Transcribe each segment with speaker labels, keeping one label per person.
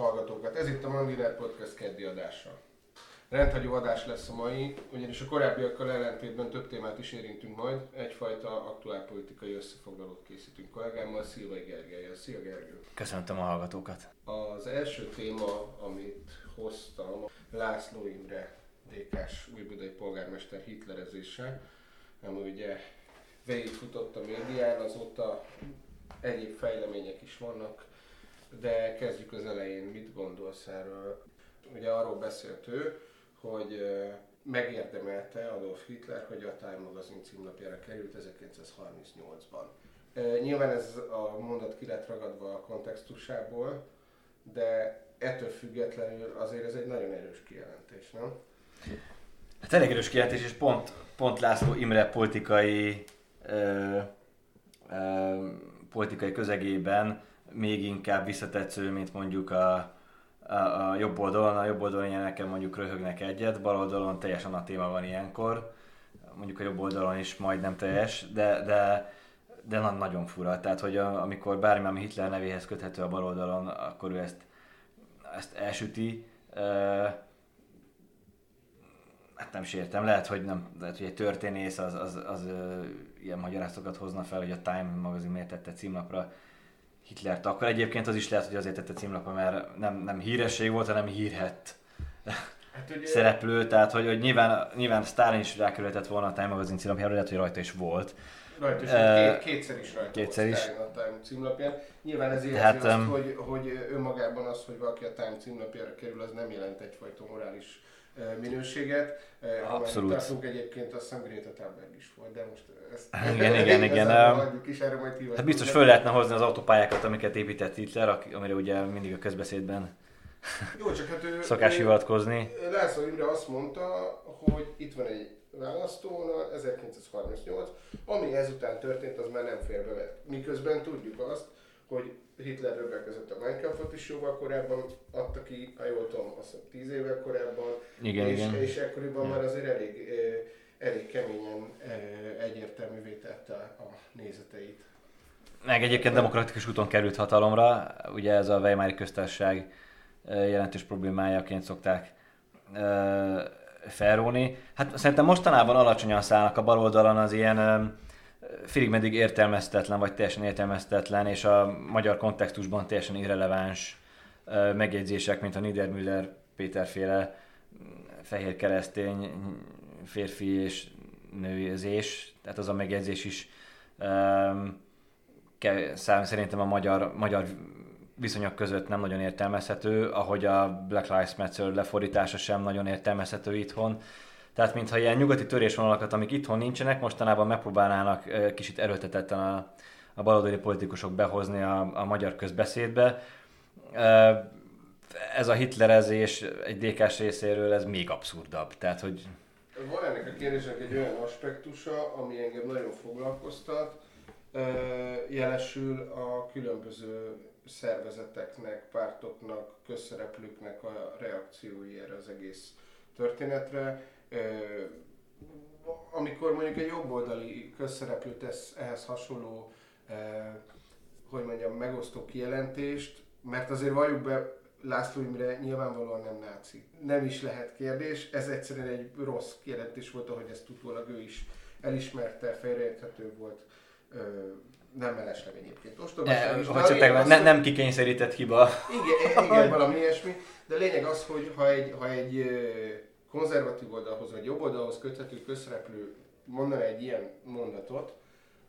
Speaker 1: hallgatókat! Ez itt a Mandiner Podcast keddi adása. Rendhagyó adás lesz a mai, ugyanis a korábbiakkal ellentétben több témát is érintünk majd, egyfajta aktuálpolitikai összefoglalót készítünk kollégámmal, Szilvai Gergelyel. Szia Gergő!
Speaker 2: Köszöntöm a hallgatókat!
Speaker 1: Az első téma, amit hoztam, László Imre, DK-s újbudai polgármester hitlerezése, ami ugye végigfutott a médián, azóta egyéb fejlemények is vannak, de kezdjük az elején, mit gondolsz erről? Ugye arról beszélt ő, hogy megérdemelte Adolf Hitler, hogy a Time magazin címlapjára került 1938-ban. Nyilván ez a mondat ki lett ragadva a kontextusából, de ettől függetlenül azért ez egy nagyon erős kijelentés, nem?
Speaker 2: Hát elég erős kijelentés, és pont, pont László Imre politikai ö, ö, politikai közegében még inkább visszatetsző, mint mondjuk a, a, a jobb oldalon. A jobb oldalon ilyeneken mondjuk röhögnek egyet, bal oldalon teljesen a téma van ilyenkor. Mondjuk a jobb oldalon is majdnem teljes, de, de, de nagyon fura. Tehát, hogy a, amikor bármi, ami Hitler nevéhez köthető a bal oldalon, akkor ő ezt, ezt elsüti. Uh, hát nem is értem, lehet, hogy, nem, lehet, hogy egy történész az, az, az, az ilyen magyarázatokat hozna fel, hogy a Time magazin miért tette címlapra Hitlert. Akkor egyébként az is lehet, hogy azért tette címlapra, mert nem, nem híresség volt, hanem hírhet hát, ugye... szereplő, tehát hogy, hogy nyilván, nyilván Stalin is rákerülhetett volna a Time magazin címlapjára, lehet, hogy rajta is volt.
Speaker 1: Rajta is, uh, két, kétszer is rajta kétszer is. a Time címlapján. Nyilván ez érzi azt, um, hogy, hogy önmagában az, hogy valaki a Time címlapjára kerül, az nem jelent egyfajta morális minőséget.
Speaker 2: Abszolút.
Speaker 1: Tartunk egyébként, a hiszem Greta Thunberg is volt, de most
Speaker 2: ezt igen, igen, igen. Is, erre majd hát biztos föl lehetne hozni az autópályákat, amiket épített Hitler, amire ugye mindig a közbeszédben
Speaker 1: Jó, csak hát ő,
Speaker 2: szokás hivatkozni.
Speaker 1: László Imre azt mondta, hogy itt van egy választónal, 1938, ami ezután történt, az már nem fér bele. Miközben tudjuk azt, hogy Hitler röbelkezett a Minecraftot is jóval korábban, adta ki, ha jól tudom, azt 10 évvel korábban,
Speaker 2: igen,
Speaker 1: és,
Speaker 2: igen.
Speaker 1: és ekkoriban igen. már azért elég, elég keményen egyértelművé tette a nézeteit.
Speaker 2: Meg egyébként demokratikus úton került hatalomra, ugye ez a Weimári köztársaság jelentős problémájaként szokták felróni. Hát szerintem mostanában alacsonyan szállnak a baloldalon az ilyen félig meddig értelmeztetlen, vagy teljesen értelmeztetlen, és a magyar kontextusban teljesen irreleváns megjegyzések, mint a Niedermüller Péterféle fehér keresztény férfi és nőzés, tehát az a megjegyzés is szám szerintem a magyar, magyar viszonyok között nem nagyon értelmezhető, ahogy a Black Lives Matter lefordítása sem nagyon értelmezhető itthon. Tehát mintha ilyen nyugati törésvonalakat, amik itthon nincsenek, mostanában megpróbálnának kicsit erőltetetten a, a baloldali politikusok behozni a, a magyar közbeszédbe. Ez a hitlerezés egy dk részéről, ez még abszurdabb. Tehát, hogy...
Speaker 1: Van ennek a kérdésnek egy olyan aspektusa, ami engem nagyon foglalkoztat, jelesül a különböző szervezeteknek, pártoknak, közszereplőknek a reakciói erre az egész történetre amikor mondjuk egy jobboldali közszereplő tesz ehhez hasonló, hogy mondjam, megosztó kijelentést, mert azért valljuk be, László Imre nyilvánvalóan nem náci. Nem is lehet kérdés, ez egyszerűen egy rossz kijelentés volt, ahogy ezt utólag ő is elismerte, félreérthető volt, nem mellesleg egyébként.
Speaker 2: Ostobaság ne, ne, nem kikényszerített hiba.
Speaker 1: Igen, igen, valami ilyesmi. De a lényeg az, hogy ha egy, ha egy konzervatív oldalhoz vagy jobb oldalhoz köthető közszereplő mondana egy ilyen mondatot,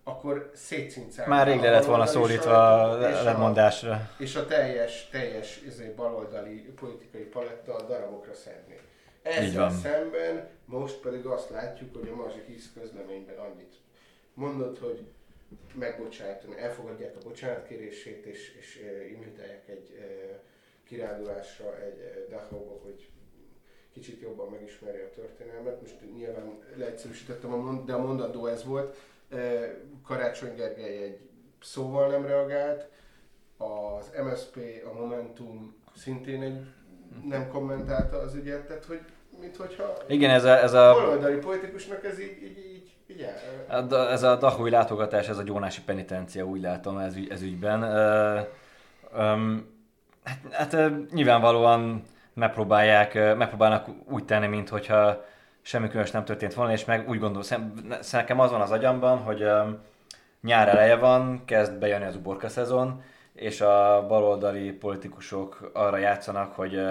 Speaker 1: akkor szétszincálja.
Speaker 2: Már rég le lett volna szólítva a lemondásra.
Speaker 1: És a teljes, teljes izé, baloldali politikai paletta darabokra szedné. Ezzel szemben most pedig azt látjuk, hogy a Mazsik Hisz közleményben annyit mondott, hogy megbocsájtani, elfogadják a bocsánatkérését, és, és invitálják egy kirándulásra egy Dachauba, hogy kicsit jobban megismerje a történelmet. Most nyilván leegyszerűsítettem, a mond, de a mondandó ez volt. Karácsony Gergely egy szóval nem reagált, az MSP, a Momentum szintén egy nem kommentálta az ügyet, tehát hogy mint hogyha
Speaker 2: Igen, ez a, ez a...
Speaker 1: baloldali politikusnak ez így, így, így
Speaker 2: el... Ez a Dahui látogatás, ez a gyónási penitencia, úgy látom ez, ez ügyben. Um, Hát, hát nyilvánvalóan megpróbálják, megpróbálnak úgy tenni, mintha semmi különös nem történt volna, és meg úgy gondolom, nekem az van az agyamban, hogy nyár eleje van, kezd bejönni az uborka szezon, és a baloldali politikusok arra játszanak, hogy,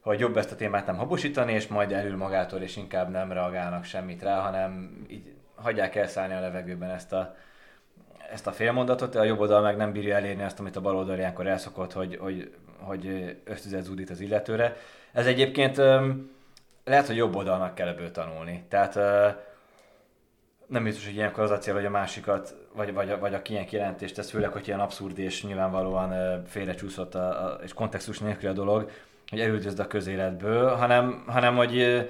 Speaker 2: hogy jobb ezt a témát nem habosítani, és majd elül magától, és inkább nem reagálnak semmit rá, hanem így hagyják elszállni a levegőben ezt a, ezt a félmondatot, a jobb oldal meg nem bírja elérni azt, amit a bal oldal ilyenkor elszokott, hogy, hogy, hogy ösztüzet zúdít az illetőre. Ez egyébként lehet, hogy jobb oldalnak kell ebből tanulni. Tehát nem biztos, hogy ilyenkor az a cél, hogy a másikat, vagy, vagy, vagy aki ilyen kijelentést tesz, főleg, hogy ilyen abszurd és nyilvánvalóan félrecsúszott a, a, és kontextus nélkül a dolog, hogy elüldözd a közéletből, hanem, hanem hogy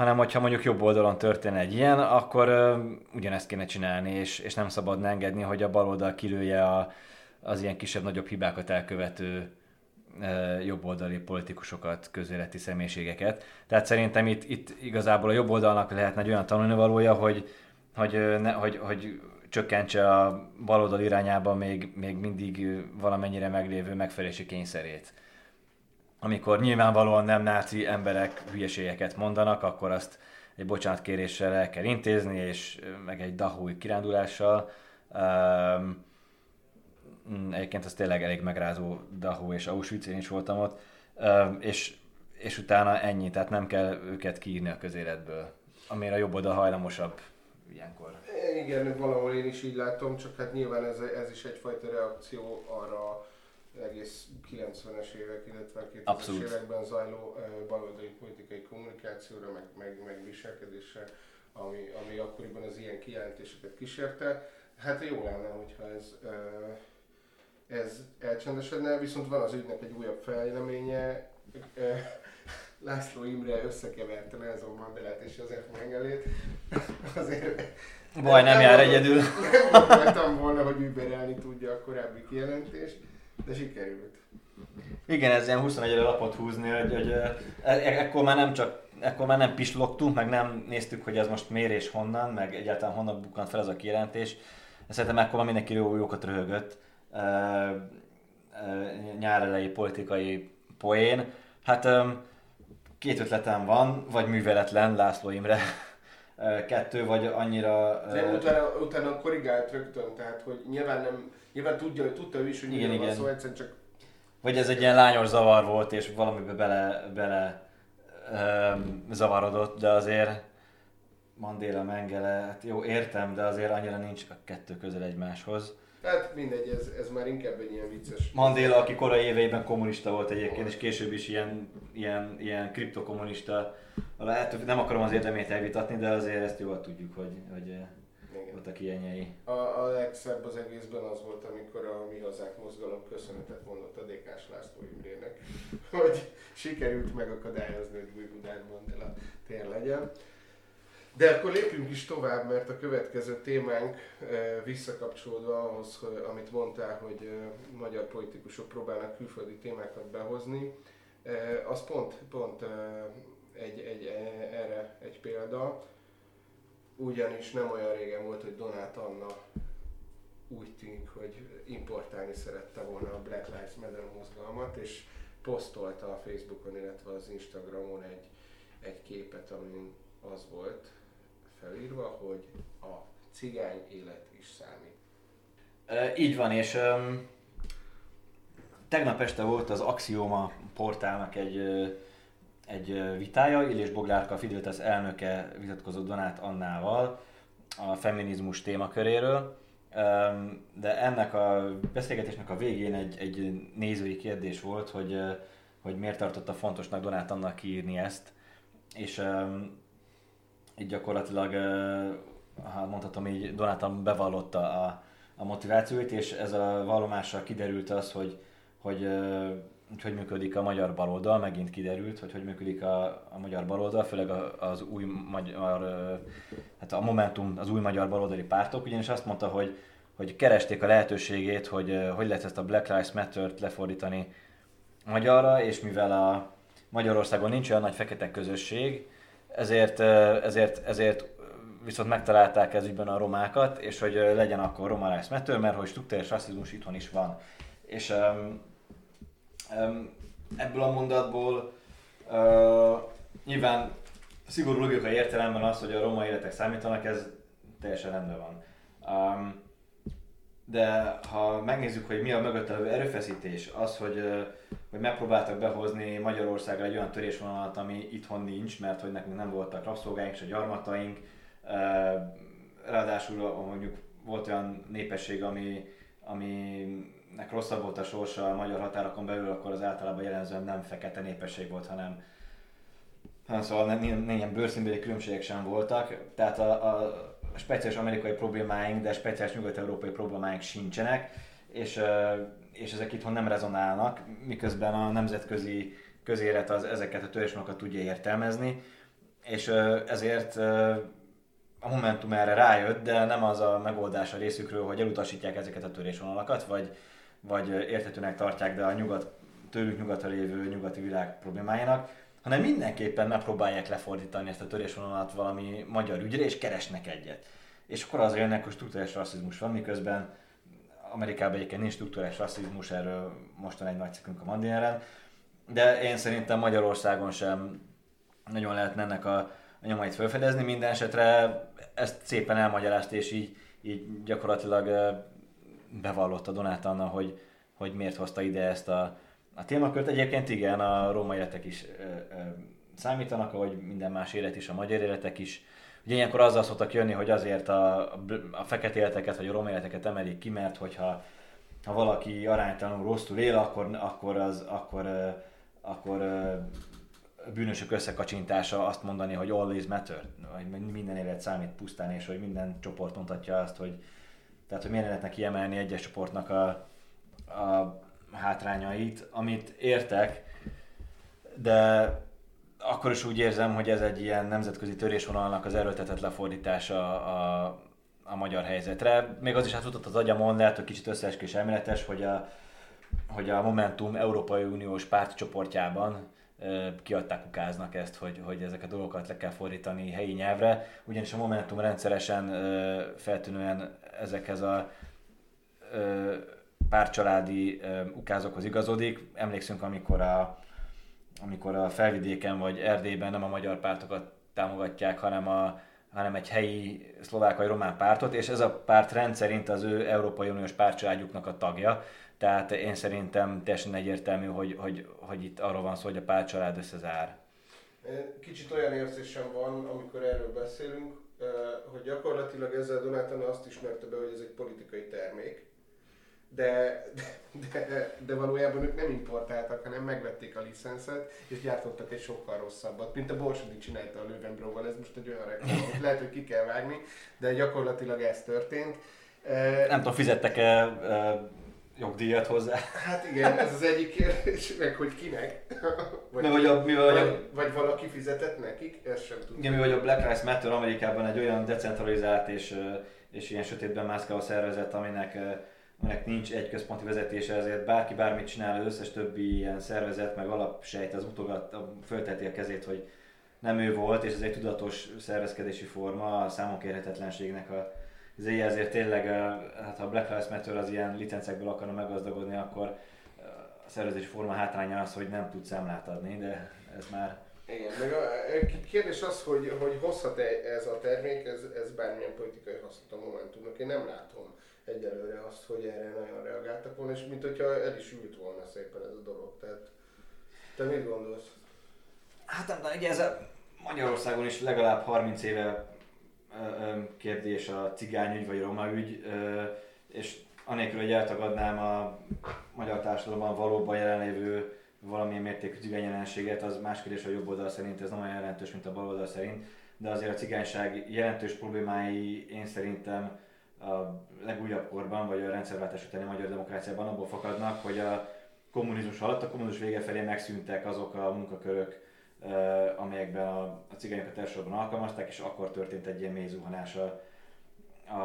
Speaker 2: hanem hogyha mondjuk jobb oldalon történne egy ilyen, akkor uh, ugyanezt kéne csinálni, és, és nem szabadna engedni, hogy a bal oldal kilője a, az ilyen kisebb-nagyobb hibákat elkövető uh, jobboldali politikusokat, közéleti személyiségeket. Tehát szerintem itt, itt igazából a jobb oldalnak lehetne egy olyan tanulnivalója, hogy, hogy, ne, hogy, hogy csökkentse a baloldal irányába még, még mindig valamennyire meglévő megfelelési kényszerét amikor nyilvánvalóan nem náci emberek hülyeségeket mondanak, akkor azt egy bocsánatkéréssel el kell intézni, és meg egy dahúj kirándulással. Um, egyébként az tényleg elég megrázó Dahó és Auschwitz, én is voltam ott, um, és, és utána ennyi, tehát nem kell őket kiírni a közéletből, amire jobb oldal hajlamosabb ilyenkor.
Speaker 1: Igen, valahol én is így látom, csak hát nyilván ez, ez is egyfajta reakció arra egész 90-es évek, illetve 2000-es években zajló baloldali politikai kommunikációra, meg, meg, meg viselkedésre, ami, ami akkoriban az ilyen kijelentéseket kísérte. Hát jó lenne, hogyha ez, ez elcsendesedne, viszont van az ügynek egy újabb fejleménye. László Imre összekeverte Nelson Mandelát és József Mengelét. Azért
Speaker 2: Baj, nem, nem jár egyedül.
Speaker 1: Nem gondoltam volna, hogy überelni tudja a korábbi kijelentést de sikerült.
Speaker 2: Igen, ez ilyen 21 lapot húzni, hogy, hogy e, ekkor már nem csak ekkor már nem pislogtunk, meg nem néztük, hogy ez most mérés honnan, meg egyáltalán honnan bukkant fel ez a kijelentés. Szerintem ekkor már mindenki jó, jókat röhögött. E, e, nyár elejé politikai poén. Hát két ötletem van, vagy műveletlen László Imre kettő, vagy annyira...
Speaker 1: De utána, utána korrigált rögtön, tehát hogy nyilván nem Nyilván tudja, hogy tudta ő is, hogy igen, igen. van szó, egyszerűen csak...
Speaker 2: Vagy ez egy ilyen lányos zavar volt, és valamibe bele, bele um, zavarodott, de azért Mandela, Mengele, hát jó, értem, de azért annyira nincs a kettő közel egymáshoz.
Speaker 1: Hát mindegy, ez, ez már inkább egy ilyen vicces.
Speaker 2: Mandela, aki korai éveiben kommunista volt egyébként, és később is ilyen, ilyen, ilyen kriptokommunista. Lehet, nem akarom az érdemét elvitatni, de azért ezt jól tudjuk, hogy, hogy voltak ilyenjei.
Speaker 1: A, a legszebb az egészben az volt, amikor a Mi Hazák mozgalom köszönetet mondott a DK-s László Imrének, hogy sikerült megakadályozni, hogy új Budán Mandela tér legyen. De akkor lépjünk is tovább, mert a következő témánk visszakapcsolódva ahhoz, amit mondtál, hogy magyar politikusok próbálnak külföldi témákat behozni, az pont, pont egy, egy, erre egy példa ugyanis nem olyan régen volt, hogy Donát Anna úgy tűnik, hogy importálni szerette volna a Black Lives Matter mozgalmat, és posztolta a Facebookon, illetve az Instagramon egy, egy képet, amin az volt felírva, hogy a cigány élet is számít.
Speaker 2: E, így van, és um, tegnap este volt az Axioma portálnak egy egy vitája, Illés Boglárka, a Fidelitas elnöke vitatkozott Donát Annával a feminizmus témaköréről, de ennek a beszélgetésnek a végén egy, egy nézői kérdés volt, hogy, hogy miért tartotta fontosnak Donát Annak kiírni ezt, és így gyakorlatilag, ha mondhatom így, Donát bevallotta a, a motivációit, és ez a vallomással kiderült az, hogy, hogy hogy hogy működik a magyar baloldal, megint kiderült, hogy hogy működik a, a magyar baloldal, főleg az új magyar, hát a Momentum, az új magyar baloldali pártok, ugyanis azt mondta, hogy, hogy keresték a lehetőségét, hogy hogy lehet ezt a Black Lives Matter-t lefordítani magyarra, és mivel a Magyarországon nincs olyan nagy fekete közösség, ezért, ezért, ezért viszont megtalálták ez ügyben a romákat, és hogy legyen akkor Roma Lives Matter, mert hogy struktúrás rasszizmus itthon is van. És ebből a mondatból uh, nyilván szigorú logikai értelemben az, hogy a roma életek számítanak, ez teljesen rendben van. Um, de ha megnézzük, hogy mi a mögötte erőfeszítés, az, hogy, hogy megpróbáltak behozni Magyarországra egy olyan törésvonalat, ami itthon nincs, mert hogy nekünk nem voltak rabszolgáink, se gyarmataink, ráadásul mondjuk volt olyan népesség, ami, aminek rosszabb volt a sorsa a magyar határokon belül, akkor az általában jellemzően nem fekete népesség volt, hanem szóval nem, nem ilyen bőrszínbeli különbségek sem voltak, tehát a, a speciális amerikai problémáink, de speciális nyugat-európai problémáink sincsenek, és, és ezek itthon nem rezonálnak, miközben a nemzetközi közélet az ezeket a törésmokat tudja értelmezni, és ezért a Momentum erre rájött, de nem az a megoldás a részükről, hogy elutasítják ezeket a törésvonalakat, vagy, vagy értetőnek tartják, de a nyugat, tőlük nyugatra lévő nyugati világ problémáinak, hanem mindenképpen megpróbálják lefordítani ezt a törésvonalat valami magyar ügyre, és keresnek egyet. És akkor az jönnek, hogy struktúrás rasszizmus van, miközben Amerikában egyébként nincs struktúrás rasszizmus, erről mostan egy nagy cikkünk a Mandineren, de én szerintem Magyarországon sem nagyon lehetne ennek a, nyomait felfedezni. Minden esetre ezt szépen elmagyarázta, és így, így gyakorlatilag bevallotta Donát Anna, hogy, hogy miért hozta ide ezt a, a témakört. Egyébként igen, a római életek is ö, ö, számítanak, ahogy minden más élet is, a magyar életek is. Ugye ilyenkor azzal szoktak jönni, hogy azért a, a fekete életeket vagy a római életeket emelik ki, mert hogyha ha valaki aránytalanul rosszul él, akkor, akkor, az, akkor, akkor bűnösök összekacsintása azt mondani, hogy all is matter, hogy minden élet számít pusztán, és hogy minden csoport mutatja azt, hogy tehát, hogy miért lehetne kiemelni egyes csoportnak a, a hátrányait, amit értek, de akkor is úgy érzem, hogy ez egy ilyen nemzetközi törésvonalnak az erőltetett lefordítása a, a magyar helyzetre. Még az is átfutott az agyamon, lehet, hogy kicsit összeesküvés elméletes, hogy a, hogy a Momentum Európai Uniós pártcsoportjában kiadták, ukáznak ezt, hogy, hogy ezek a dolgokat le kell fordítani helyi nyelvre, ugyanis a Momentum rendszeresen feltűnően ezekhez a párcsaládi ukázokhoz igazodik. Emlékszünk, amikor a, amikor a felvidéken vagy Erdélyben nem a magyar pártokat támogatják, hanem, a, hanem egy helyi szlovák vagy román pártot, és ez a párt rendszerint az ő Európai Uniós pártcsaládjuknak a tagja. Tehát én szerintem teljesen egyértelmű, hogy, hogy, hogy itt arról van szó, hogy a pártcsalád összezár.
Speaker 1: Kicsit olyan érzésem van, amikor erről beszélünk, hogy gyakorlatilag ezzel Donátana azt ismerte be, hogy ez egy politikai termék, de, de, de, valójában ők nem importáltak, hanem megvették a licenszet, és gyártottak egy sokkal rosszabbat, mint a Borsodi csinálta a Löwenbroval, ez most egy olyan reklám, hogy lehet, hogy ki kell vágni, de gyakorlatilag ez történt.
Speaker 2: Nem tudom, fizettek-e jogdíjat hozzá?
Speaker 1: Hát igen, ez az egyik kérdés, meg hogy kinek.
Speaker 2: Vagy, mi vagy, a, mi vagy,
Speaker 1: vagy, vagy valaki fizetett nekik, ezt sem tudom.
Speaker 2: Igen, mi vagy a Black Lives Matter Amerikában egy olyan decentralizált és, és ilyen sötétben mászkáló szervezet, aminek aminek nincs egy központi vezetése, ezért bárki bármit csinál, az összes többi ilyen szervezet, meg alapsejt az mutogat, fölteti a kezét, hogy nem ő volt, és ez egy tudatos szervezkedési forma, a számonkérhetetlenségnek a zéje, ezért tényleg, hát ha a Black Lives Matter az ilyen licencekből akarna meggazdagodni, akkor a szervezési forma hátránya az, hogy nem tud számlát adni, de ez már
Speaker 1: igen, meg a kérdés az, hogy, hogy hozhat-e ez a termék, ez, ez bármilyen politikai hasznot a Momentumnak, én nem látom egyelőre azt, hogy erre nagyon reagáltak volna, és mint hogyha el is ült volna szépen ez a dolog. Tehát te mit gondolsz?
Speaker 2: Hát nem, de ugye ez a Magyarországon is legalább 30 éve kérdés a cigányügy vagy roma ügy, és anélkül, hogy eltagadnám a magyar társadalomban valóban jelenlévő valamilyen mértékű cigány jelenséget, az más kérdés a jobb oldal szerint, ez nem olyan jelentős, mint a bal oldal szerint, de azért a cigányság jelentős problémái én szerintem a legújabb korban, vagy a rendszerváltás utáni magyar demokráciában abból fakadnak, hogy a kommunizmus alatt, a kommunizmus vége felé megszűntek azok a munkakörök, amelyekben a, a cigányokat elsősorban alkalmazták, és akkor történt egy ilyen mély zuhanás a, a,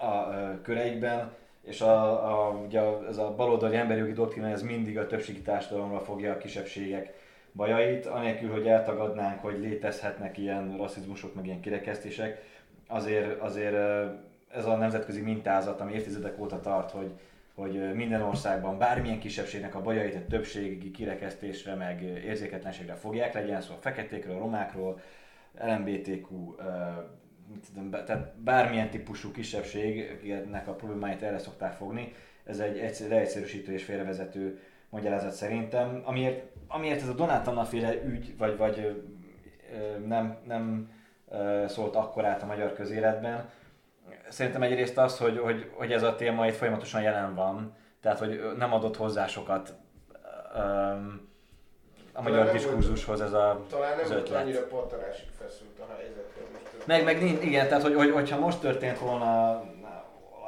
Speaker 2: a, a köreikben, és a, a, ugye ez a baloldali emberi jogi doktrina, ez mindig a többségi társadalomra fogja a kisebbségek bajait, anélkül, hogy eltagadnánk, hogy létezhetnek ilyen rasszizmusok, meg ilyen kirekesztések. Azért, azért ez a nemzetközi mintázat, ami évtizedek óta tart, hogy, hogy minden országban bármilyen kisebbségnek a bajait a többségi kirekesztésre, meg érzéketlenségre fogják, legyen szó a feketékről, a romákról, LMBTQ, tehát bármilyen típusú kisebbségnek a problémáit erre szokták fogni. Ez egy leegyszerűsítő és félrevezető magyarázat szerintem, amiért, amiért ez a Donát féle ügy, vagy, vagy nem, nem szólt akkor át a magyar közéletben, szerintem egyrészt az, hogy, hogy, hogy ez a téma itt folyamatosan jelen van, tehát hogy nem adott hozzá sokat um, a talán magyar diskurzushoz ez a
Speaker 1: Talán nem volt annyira pattanásig feszült a helyzet.
Speaker 2: Meg, meg igen, tehát hogy, hogy, hogyha most történt volna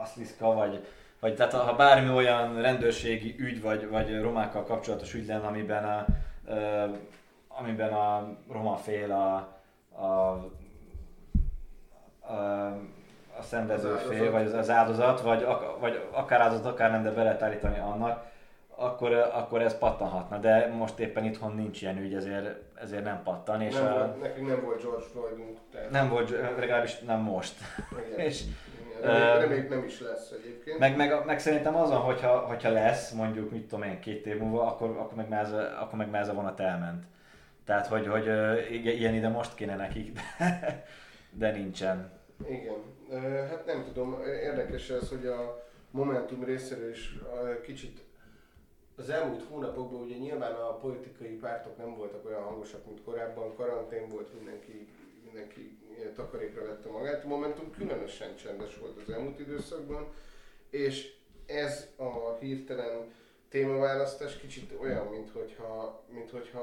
Speaker 2: Aszliszka, vagy, vagy tehát ha bármi olyan rendőrségi ügy, vagy, vagy romákkal kapcsolatos ügy lenne, amiben a, uh, amiben a roma fél a, a, a a szenvedő fél, vagy az, az áldozat, vagy, vagy akár áldozat, akár nem, de be lehet állítani annak, akkor, akkor ez pattanhatna, de most éppen itthon nincs ilyen ügy, ezért, ezért nem pattan. És
Speaker 1: nem a, volt, nekünk nem volt George Floydunk.
Speaker 2: Tehát... Nem volt, legalábbis nem most.
Speaker 1: Igen. és, Reméljük nem is lesz egyébként.
Speaker 2: Meg, meg, meg szerintem azon, hogyha, hogyha lesz, mondjuk mit tudom én, két év múlva, akkor, akkor, meg, már ez, akkor meg már ez a vonat elment. Tehát, hogy, hogy ilyen ide most kéne nekik, de, de nincsen.
Speaker 1: Igen. Hát nem tudom, érdekes ez, hogy a Momentum részéről is kicsit az elmúlt hónapokban ugye nyilván a politikai pártok nem voltak olyan hangosak, mint korábban, karantén volt, mindenki, mindenki takarékra vette magát. A Momentum különösen csendes volt az elmúlt időszakban, és ez a hirtelen témaválasztás kicsit olyan, mint hogyha, mint hogyha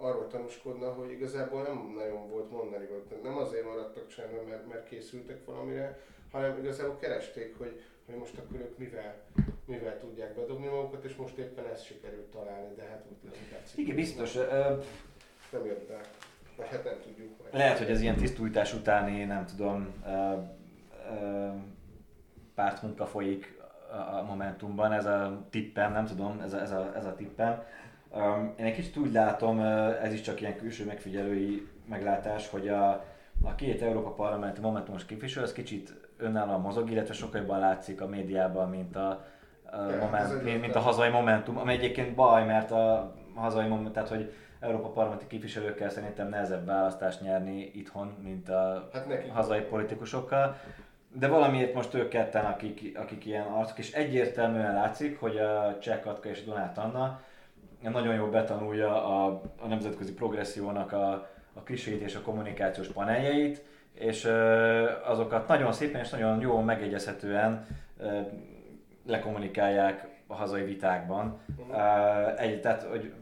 Speaker 1: arról tanúskodna, hogy igazából nem nagyon volt mondani, nem azért maradtak csendben, mert, mert készültek valamire, hanem igazából keresték, hogy, hogy most akkor ők mivel, mivel tudják bedobni magukat, és most éppen ezt sikerült találni, de hát úgy
Speaker 2: látszik. Igen, biztos.
Speaker 1: Nem, nem jött be. Vagy hát nem tudjuk.
Speaker 2: Majd. Lehet, hogy ez ilyen tisztújtás utáni, nem tudom, pártmunka folyik a Momentumban, ez a tippem, nem tudom, ez a, ez a, ez a tippem. Um, én egy kicsit úgy látom, ez is csak ilyen külső megfigyelői meglátás, hogy a, a két Európa Parlamenti Momentumos képviselő, az kicsit önállóan mozog, illetve sokkal jobban látszik a médiában, mint a, a, moment, mint, mint a hazai Momentum, ami egyébként baj, mert a hazai Momentum, tehát hogy Európa Parlamenti képviselőkkel szerintem nehezebb választást nyerni itthon, mint a hát hazai politikusokkal de valamiért most ők ketten, akik, akik ilyen arcok, és egyértelműen látszik, hogy a Cseh Katka és Donát Anna nagyon jól betanulja a, a nemzetközi progressziónak a, a klisét és a kommunikációs paneljeit, és azokat nagyon szépen és nagyon jól megegyezhetően lekommunikálják a hazai vitákban. Uh, egy, tehát, hogy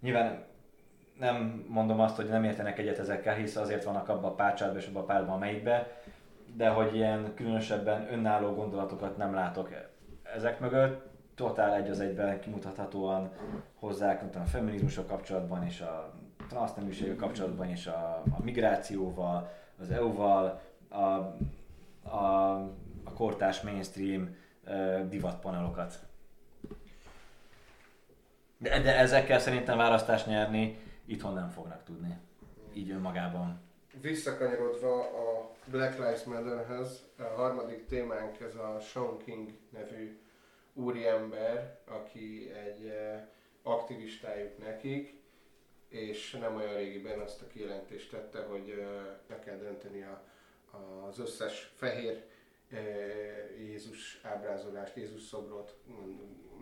Speaker 2: nyilván nem mondom azt, hogy nem értenek egyet ezekkel, hisz azért vannak abban a párcsádban és abban a pártban, amelyikbe, de hogy ilyen különösebben önálló gondolatokat nem látok ezek mögött. Totál egy az egyben kimutathatóan hozzák a feminizmusok kapcsolatban és a transzneműségek kapcsolatban és a, a migrációval, az EU-val, a, a, a kortás mainstream uh, divatpanelokat. De, de ezekkel szerintem választást nyerni itthon nem fognak tudni. Így önmagában.
Speaker 1: Visszakanyarodva a Black Lives Matterhez. A harmadik témánk ez a Sean King nevű úriember, aki egy eh, aktivistájuk nekik, és nem olyan régiben azt a kijelentést tette, hogy eh, meg kell dönteni a, az összes fehér eh, Jézus ábrázolást, Jézus szobrot,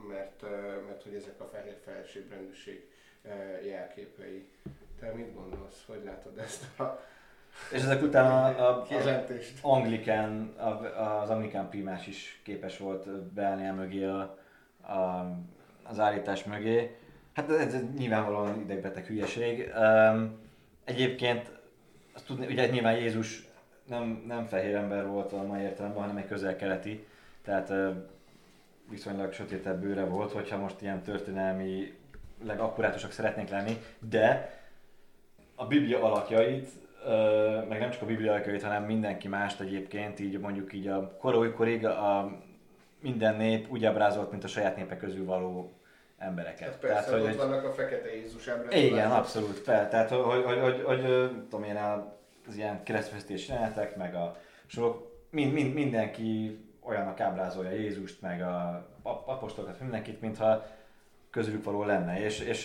Speaker 1: mert, mert hogy ezek a fehér felsőbbrendűség jelképei. Te mit gondolsz, hogy látod ezt a
Speaker 2: és ezek után a, a, az anglikán, az anglikán primás is képes volt beállni a mögé a, a, az állítás mögé. Hát ez, ez nyilvánvalóan idegbeteg hülyeség. Um, egyébként azt tudni, ugye nyilván Jézus nem, nem fehér ember volt a mai értelemben, hanem egy közel-keleti, tehát uh, viszonylag sötétebb bőre volt, hogyha most ilyen történelmi legakkurátusak szeretnénk lenni, de a Biblia alakjait meg nem csak a bibliaikönyvét, hanem mindenki mást egyébként, így mondjuk így a koróikorig a minden nép úgy ábrázolt, mint a saját népek közül való embereket. Hát
Speaker 1: persze, tehát, hogy, ott vannak a fekete Jézus emberek.
Speaker 2: Igen, abszolút. Fel, tehát, hogy, hogy, hogy, hogy, tudom én, az ilyen keresztfeszítés jelenetek, meg a sorok, mind, mind, mindenki olyannak ábrázolja Jézust, meg a apostolokat, mindenkit, mintha közülük való lenne. És, és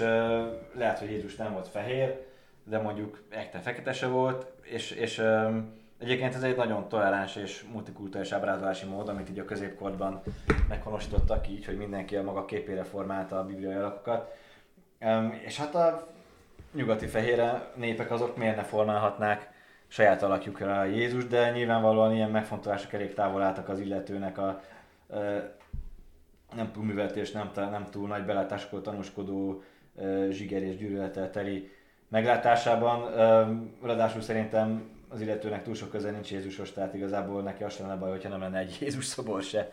Speaker 2: lehet, hogy Jézus nem volt fehér, de mondjuk ekte fekete se volt, és, és egyébként ez egy nagyon toleráns és multikulturális ábrázolási mód, amit így a középkorban meghonosítottak így, hogy mindenki a maga képére formálta a bibliai alakokat. És hát a nyugati fehére népek azok miért ne formálhatnák saját alakjukra a Jézus, de nyilvánvalóan ilyen megfontolások elég távol álltak az illetőnek a nem túl művelt és nem, nem túl nagy belátáskor tanúskodó zsiger és gyűlölettel teli meglátásában. Ráadásul szerintem az illetőnek túl sok köze nincs Jézusos, tehát igazából neki azt lenne baj, hogyha nem lenne egy Jézus szobor se.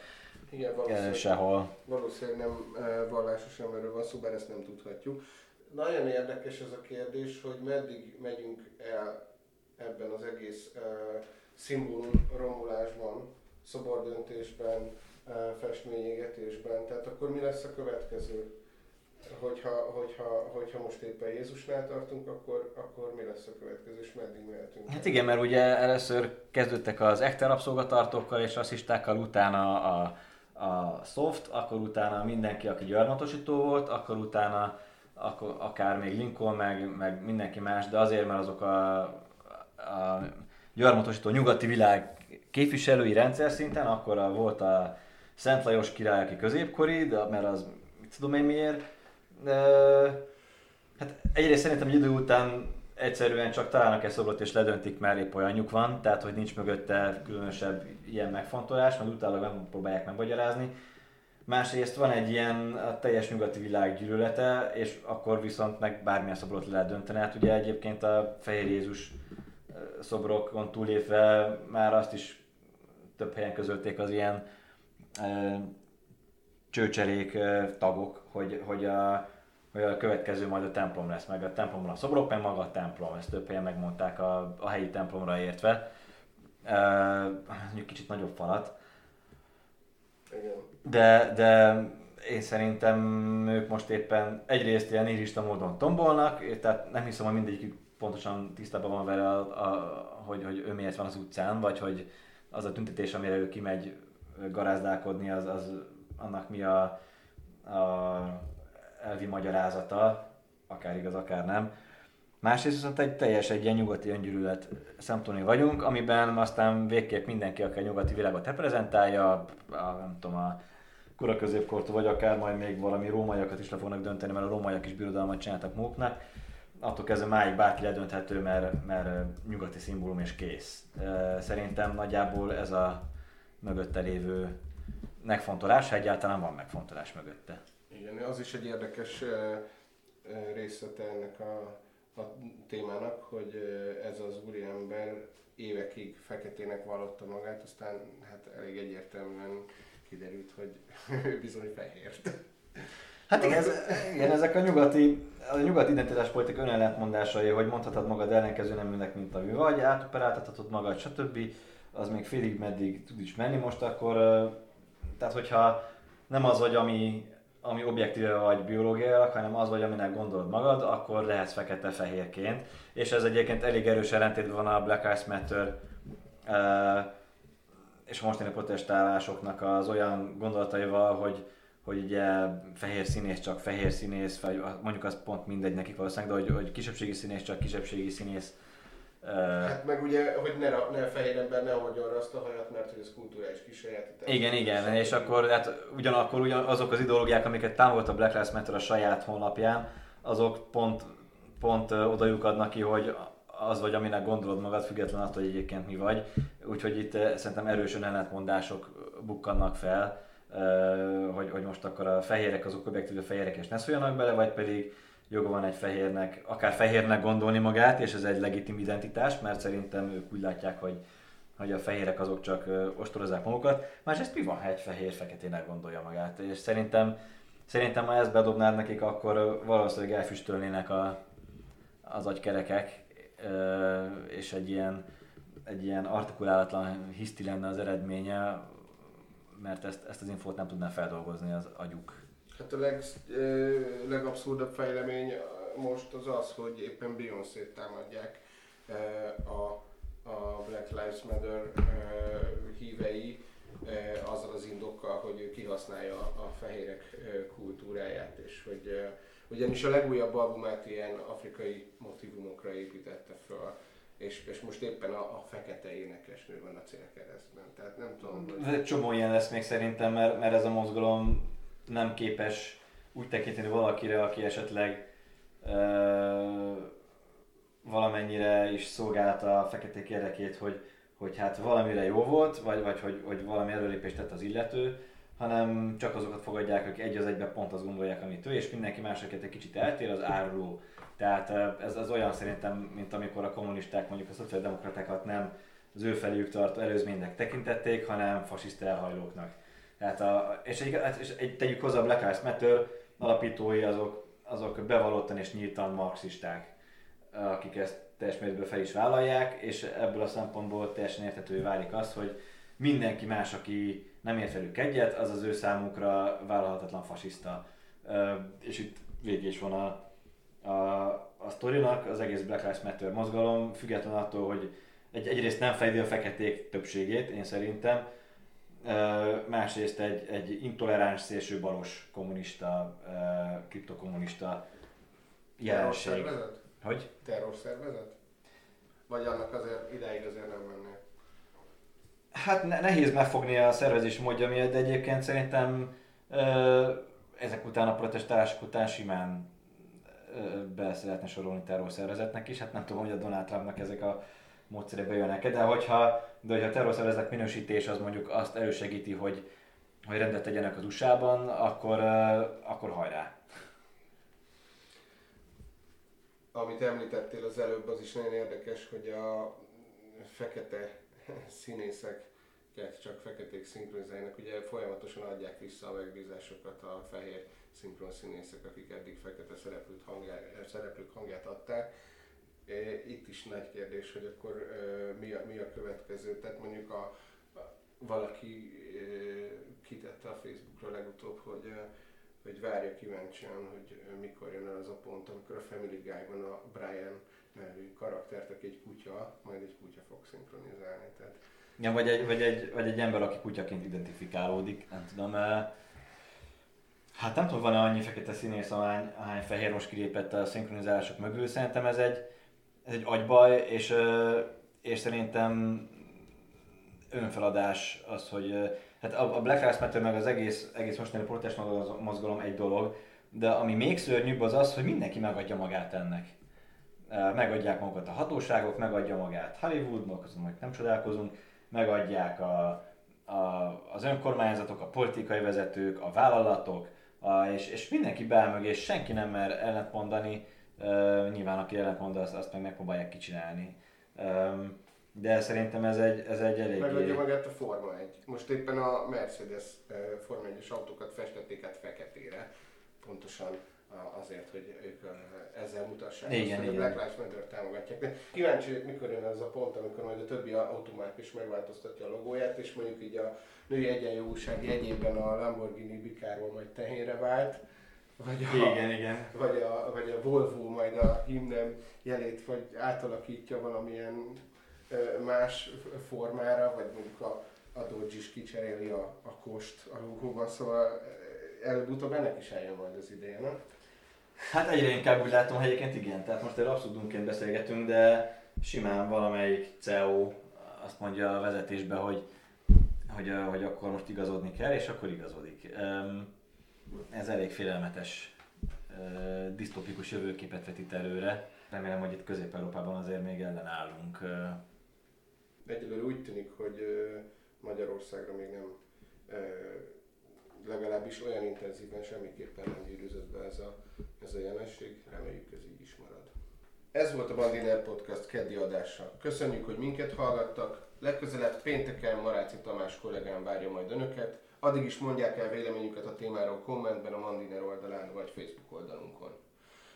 Speaker 1: Igen, valószínűleg, sehol. Valószínűleg nem vallásos emberről van szó, bár ezt nem tudhatjuk. Nagyon érdekes ez a kérdés, hogy meddig megyünk el ebben az egész uh, szimbólum romulásban, szobordöntésben, uh, festményégetésben. Tehát akkor mi lesz a következő? Hogyha, hogyha, hogyha most éppen Jézusnál tartunk, akkor, akkor mi lesz a következő, és meddig mehetünk?
Speaker 2: Hát igen, mert ugye először kezdődtek az ekte rabszolgatartókkal és rasszistákkal, utána a, a soft, akkor utána mindenki, aki gyarmatosító volt, akkor utána akkor akár még Lincoln, meg, meg mindenki más, de azért, mert azok a, a gyarmatosító nyugati világ képviselői rendszer szinten, akkor a, volt a Szent Lajos király, aki középkori, de, mert az mit tudom én miért, hát egyrészt szerintem egy idő után egyszerűen csak találnak egy szobrot és ledöntik, mert épp olyanjuk van, tehát hogy nincs mögötte különösebb ilyen megfontolás, majd utána nem próbálják megmagyarázni. Másrészt van egy ilyen a teljes nyugati világ gyűlölete, és akkor viszont meg bármilyen szobrot le lehet dönteni. Hát ugye egyébként a Fehér Jézus szobrokon túlépve már azt is több helyen közölték az ilyen e, csőcserék e, tagok, hogy, hogy a hogy a következő majd a templom lesz, meg a templomban a szobrok, meg maga a templom, ezt több helyen megmondták a, a helyi templomra értve. Mondjuk kicsit nagyobb falat. De, de én szerintem ők most éppen egyrészt ilyen irista módon tombolnak, tehát nem hiszem, hogy mindegyik pontosan tisztában van vele, a, a, hogy, hogy ő miért van az utcán, vagy hogy az a tüntetés, amire ő kimegy garázdálkodni, az, az annak mi a, a elvi magyarázata, akár igaz, akár nem. Másrészt viszont egy teljes egy ilyen nyugati öngyűlölet szemtoni vagyunk, amiben aztán végképp mindenki, aki a nyugati világot reprezentálja, a, nem tudom, a kora középkortól, vagy akár majd még valami rómaiakat is le fognak dönteni, mert a rómaiak is birodalmat csináltak maguknak. Attól kezdve máig bárki ledönthető, mert, mert nyugati szimbólum és kész. Szerintem nagyjából ez a mögötte lévő megfontolás, ha egyáltalán van megfontolás mögötte.
Speaker 1: Igen, az is egy érdekes részlete ennek a, a témának, hogy ez az úriember évekig feketének vallotta magát, aztán hát elég egyértelműen kiderült, hogy ő bizony fehér.
Speaker 2: Hát igen, ez, igen, ezek a nyugati, a nyugati identitáspolitik önellentmondásai, hogy mondhatod magad ellenkező neműnek, mint ami vagy, átoperáltathatod magad, stb. Az még félig meddig tud is menni most akkor, tehát hogyha nem az vagy, ami ami objektíve vagy biológiailag, hanem az vagy, aminek gondolod magad, akkor lehetsz fekete-fehérként. És ez egyébként elég erős ellentétben van a Black Lives Matter uh, és a mostani protestálásoknak az olyan gondolataival, hogy, hogy ugye fehér színész csak fehér színész, vagy mondjuk az pont mindegy nekik valószínűleg, de hogy, hogy kisebbségi színész csak kisebbségi színész
Speaker 1: Hát meg ugye, hogy ne, ne fehér ember ne hordjon azt a hajat, mert hogy ez kulturális kisajátítás.
Speaker 2: Igen, igen, és akkor hát ugyanakkor ugyan azok az ideológiák, amiket támogat a Black Lives Matter a saját honlapján, azok pont, pont oda lyukadnak ki, hogy az vagy, aminek gondolod magad, független attól, hogy egyébként mi vagy. Úgyhogy itt szerintem erősen ellentmondások bukkannak fel, hogy, hogy most akkor a fehérek azok objektív fehérek és ne szóljanak bele, vagy pedig joga van egy fehérnek, akár fehérnek gondolni magát, és ez egy legitim identitás, mert szerintem ők úgy látják, hogy, hogy a fehérek azok csak ostorozzák magukat. Másrészt mi van, ha egy fehér feketének gondolja magát? És szerintem, szerintem ha ezt bedobnád nekik, akkor valószínűleg elfüstölnének a, az agykerekek, és egy ilyen, egy ilyen artikulálatlan hiszti lenne az eredménye, mert ezt, ezt az infót nem tudná feldolgozni az agyuk.
Speaker 1: Hát a leg, legabszurdabb fejlemény most az az, hogy éppen Beyoncé-t támadják a, a Black Lives Matter hívei azzal kihasználja a fehérek kultúráját, és hogy ugyanis a legújabb albumát ilyen afrikai motivumokra építette fel, és, és most éppen a, a fekete énekesnő van a célkeresztben. Tehát nem tudom,
Speaker 2: hogy... Egy csomó ilyen lesz még szerintem, mert, mert ez a mozgalom nem képes úgy tekinteni valakire, aki esetleg uh, valamennyire is szolgálta a feketék érdekét, hogy, hogy hát valamire jó volt, vagy, vagy hogy, hogy valami előlépést tett az illető, hanem csak azokat fogadják, akik egy az egyben pont azt gondolják, amit ő, és mindenki másokat egy kicsit eltér, az áruló. Tehát ez az olyan szerintem, mint amikor a kommunisták mondjuk a szociáldemokratákat nem az ő felük tartó előzménynek tekintették, hanem fasiszta elhajlóknak. Tehát a, és, egy, hát, és egy, tegyük hozzá a Black Lives Matter alapítói azok, azok bevallottan és nyíltan marxisták, akik ezt teljes mértékben fel is vállalják, és ebből a szempontból teljesen érthető válik az, hogy mindenki más, aki nem ért velük egyet, az az ő számukra vállalhatatlan fasiszta. És itt végig is van a, a, a sztorinak, az egész Black Lives Matter mozgalom, független attól, hogy egy, egyrészt nem fejdi a feketék többségét, én szerintem, másrészt egy, egy intoleráns szélső balos kommunista, kriptokommunista jelenség.
Speaker 1: Terrorszervezet?
Speaker 2: Hogy?
Speaker 1: Terrorszervezet? Vagy annak azért ideig azért nem mennél?
Speaker 2: Hát ne, nehéz megfogni a szervezés módja miatt, de egyébként szerintem ö, ezek után a protestálások után simán ö, be szeretne sorolni terrorszervezetnek is. Hát nem tudom, hogy a Donald Trumpnak ezek a módszerek bejönnek de hogyha, de hogyha a terrorszervezet minősítés az mondjuk azt elősegíti, hogy, hogy rendet tegyenek az USA-ban, akkor, akkor hajrá.
Speaker 1: Amit említettél az előbb, az is nagyon érdekes, hogy a fekete színészeket csak feketék szinkronizálnak, ugye folyamatosan adják vissza a megbízásokat a fehér szinkron színészek, akik eddig fekete szereplőt hangját, szereplők hangját adták. Itt is nagy kérdés, hogy akkor mi a, mi a következő. Tehát mondjuk a, a valaki kitette a Facebookra legutóbb, hogy hogy várja kíváncsian, hogy mikor jön el az a pont, amikor a Family Guy-ban a Brian nevű karaktert, aki egy kutya, majd egy kutya fog szinkronizálni. Tehát...
Speaker 2: Ja, vagy egy, vagy, egy, vagy egy ember, aki kutyaként identifikálódik, nem tudom. Hát nem tudom, van-e annyi fekete színész, ahány, ahány fehér most kilépett a szinkronizálások mögül. Szerintem ez egy, ez egy agybaj, és, és szerintem önfeladás az, hogy hát a Black Lives Matter meg az egész, egész mostani protest mozgalom egy dolog, de ami még szörnyűbb az az, hogy mindenki megadja magát ennek. Megadják magukat a hatóságok, megadja magát Hollywoodnak, azon majd nem csodálkozunk, megadják a, a, az önkormányzatok, a politikai vezetők, a vállalatok, a, és, és mindenki beáll és senki nem mer ellent mondani, uh, nyilván aki ellent mond, azt, azt meg megpróbálják kicsinálni. Um, de szerintem ez egy, ez egy elég...
Speaker 1: Megadja magát a Forma 1. Most éppen a Mercedes Forma 1-es autókat festették át feketére, pontosan azért, hogy ők ezzel mutassák igen, azt, hogy a Black Lives Matter támogatják. De kíváncsi hogy mikor jön ez a pont, amikor majd a többi automárk is megváltoztatja a logóját, és mondjuk így a női egyenjogúság jegyében a Lamborghini Bikáról majd tehénre vált, vagy a,
Speaker 2: igen, igen.
Speaker 1: Vagy, a, vagy a Volvo majd a himnem jelét vagy átalakítja valamilyen más formára, vagy mondjuk a, a Dodge is kicseréli a, a kost a logóban, szóval előbb-utóbb ennek is eljön majd az ideje, nem?
Speaker 2: Hát egyre inkább úgy látom, hogy egyébként igen. Tehát most egy abszurdumként beszélgetünk, de simán valamelyik CEO azt mondja a vezetésbe, hogy, hogy, hogy akkor most igazodni kell, és akkor igazodik. Ez elég félelmetes, disztopikus jövőképet vetít előre. Remélem, hogy itt Közép-Európában azért még ellenállunk.
Speaker 1: Egyelőre úgy tűnik, hogy Magyarországra még nem legalábbis olyan intenzíven semmiképpen nem gyűrűzött be ez a, ez a jelenség, reméljük ez így is marad. Ez volt a Bandiner Podcast keddi adása. Köszönjük, hogy minket hallgattak. Legközelebb pénteken Maráci Tamás kollégám várja majd önöket. Addig is mondják el véleményüket a témáról kommentben a Mandiner oldalán vagy Facebook oldalunkon.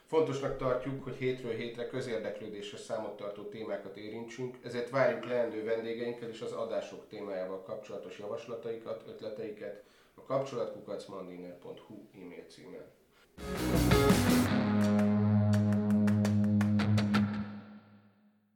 Speaker 1: Fontosnak tartjuk, hogy hétről hétre közérdeklődésre számot tartó témákat érintsünk, ezért várjuk leendő vendégeinkkel és az adások témájával kapcsolatos javaslataikat, ötleteiket, a kapcsolatkukacmandiner.hu e-mail címen.